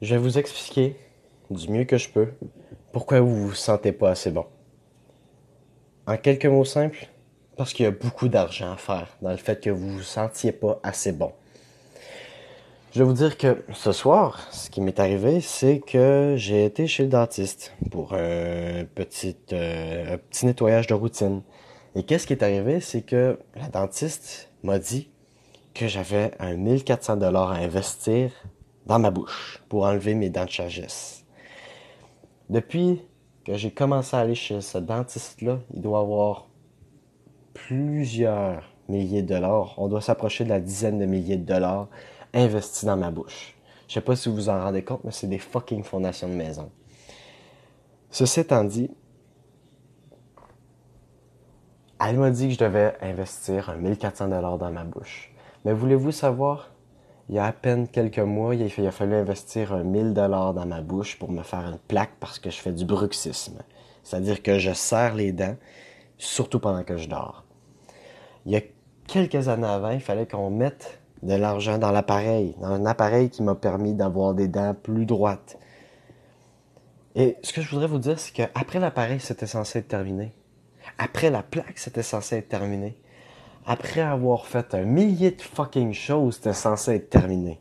Je vais vous expliquer du mieux que je peux pourquoi vous vous sentez pas assez bon. En quelques mots simples, parce qu'il y a beaucoup d'argent à faire dans le fait que vous vous sentiez pas assez bon. Je vais vous dire que ce soir, ce qui m'est arrivé, c'est que j'ai été chez le dentiste pour un petit, euh, petit nettoyage de routine. Et qu'est-ce qui est arrivé, c'est que la dentiste m'a dit que j'avais un 1400 dollars à investir dans ma bouche pour enlever mes dents de sagesse. Depuis que j'ai commencé à aller chez ce dentiste-là, il doit avoir plusieurs milliers de dollars. On doit s'approcher de la dizaine de milliers de dollars investis dans ma bouche. Je sais pas si vous vous en rendez compte, mais c'est des fucking fondations de maison. Ceci étant dit, elle m'a dit que je devais investir un 1400 dollars dans ma bouche. Mais voulez-vous savoir, il y a à peine quelques mois, il a, fallu investir un 1000 dollars dans ma bouche pour me faire une plaque parce que je fais du bruxisme. C'est-à-dire que je serre les dents, surtout pendant que je dors. Il y a quelques années avant, il fallait qu'on mette de l'argent dans l'appareil, dans un appareil qui m'a permis d'avoir des dents plus droites. Et ce que je voudrais vous dire, c'est qu'après l'appareil, c'était censé être terminé. Après la plaque, c'était censé être terminé. Après avoir fait un millier de fucking choses, c'était censé être terminé.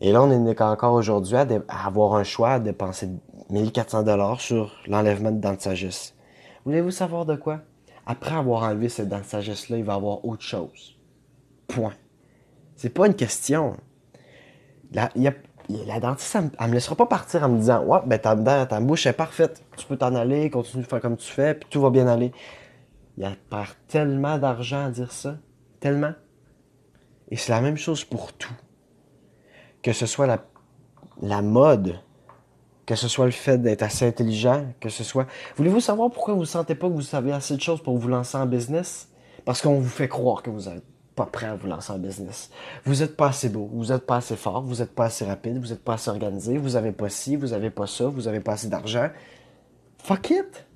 Et là, on est encore aujourd'hui à, avoir un choix à dépenser 1400 dollars sur l'enlèvement de dents de sagesse. Voulez-vous savoir de quoi? Après avoir enlevé cette dents de sagesse-là, il va avoir autre chose. Point. C'est pas une question. La, dentiste, elle, me laissera pas partir en me disant Ouais, ben ta, ta bouche est parfaite. Tu peux t'en aller, continue de faire comme tu fais, puis tout va bien aller. Il perd tellement d'argent à dire ça. Tellement. Et c'est la même chose pour tout. Que ce soit la, mode, que ce soit le fait d'être assez intelligent, que ce soit. Voulez-vous savoir pourquoi vous ne sentez pas que vous savez assez de choses pour vous lancer en business? Parce qu'on vous fait croire que vous êtes pas prêt à vous lancer en business. Vous n'êtes pas assez beau, vous n'êtes pas assez fort, vous n'êtes pas assez rapide, vous n'êtes pas assez organisé, vous n'avez pas ci, vous n'avez pas ça, vous n'avez pas assez d'argent. Fuck it!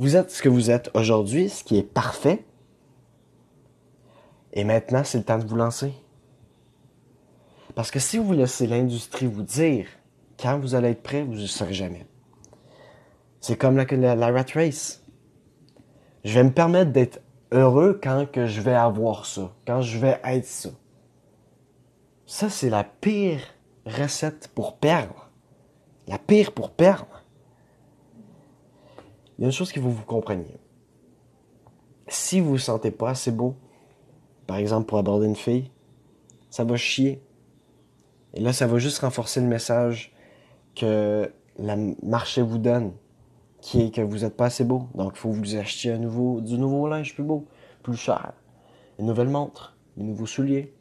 Vous êtes ce que vous êtes aujourd'hui, ce qui est parfait. Et maintenant, c'est le temps de vous lancer. Parce que si vous laissez l'industrie vous dire quand vous allez être prêt, vous ne serez jamais. C'est comme la, la, la rat race. Je vais me permettre d'être heureux quand que je vais avoir ça, quand je vais être ça. Ça, c'est la pire recette pour perdre. La pire pour perdre. Il y a une chose qu'il faut que vous compreniez. Si vous ne vous sentez pas assez beau, par exemple pour aborder une fille, ça va chier. Et là, ça va juste renforcer le message que le marché vous donne qui est que vous n'êtes pas assez beau. Donc, il faut vous acheter un nouveau, du nouveau linge plus beau, plus cher. Une nouvelle montre, des nouveaux souliers,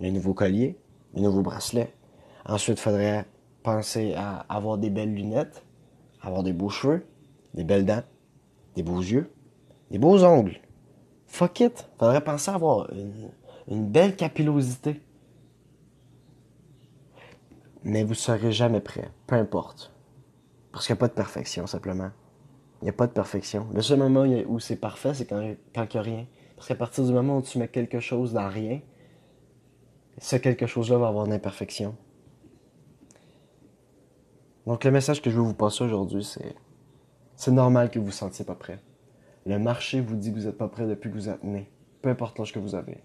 un nouveau collier, un nouveau bracelet. Ensuite, il faudrait penser à avoir des belles lunettes, avoir des beaux cheveux, des belles dents, des beaux yeux, des beaux ongles. Fuck it, faudrait penser à avoir une, belle capillosité. Mais vous serez jamais prêt, peu importe. Parce qu'il n'y a pas de perfection, simplement. Il n'y a pas de perfection. Le seul moment où c'est parfait, c'est quand, quand il n'y a rien. Parce qu'à partir du moment où tu mets quelque chose dans rien, ce quelque chose-là va avoir une imperfection. Donc le message que je veux vous passer aujourd'hui, c'est c'est normal que vous ne vous sentiez pas prêt. Le marché vous dit que vous n'êtes pas prêt depuis que vous êtes né, peu importe l'âge que vous avez.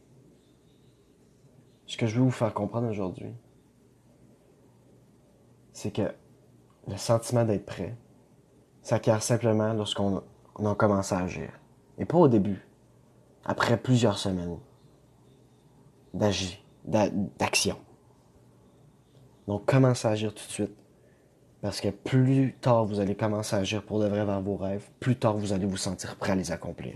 Ce que je veux vous faire comprendre aujourd'hui, c'est que le sentiment d'être prêt, s'acquiert simplement lorsqu'on a commencé à agir. Et pas au début. Après plusieurs semaines d'agir, d'action. Donc commencez à agir tout de suite. Parce que plus tard vous allez commencer à agir pour de vrai vers vos rêves, plus tard vous allez vous sentir prêt à les accomplir.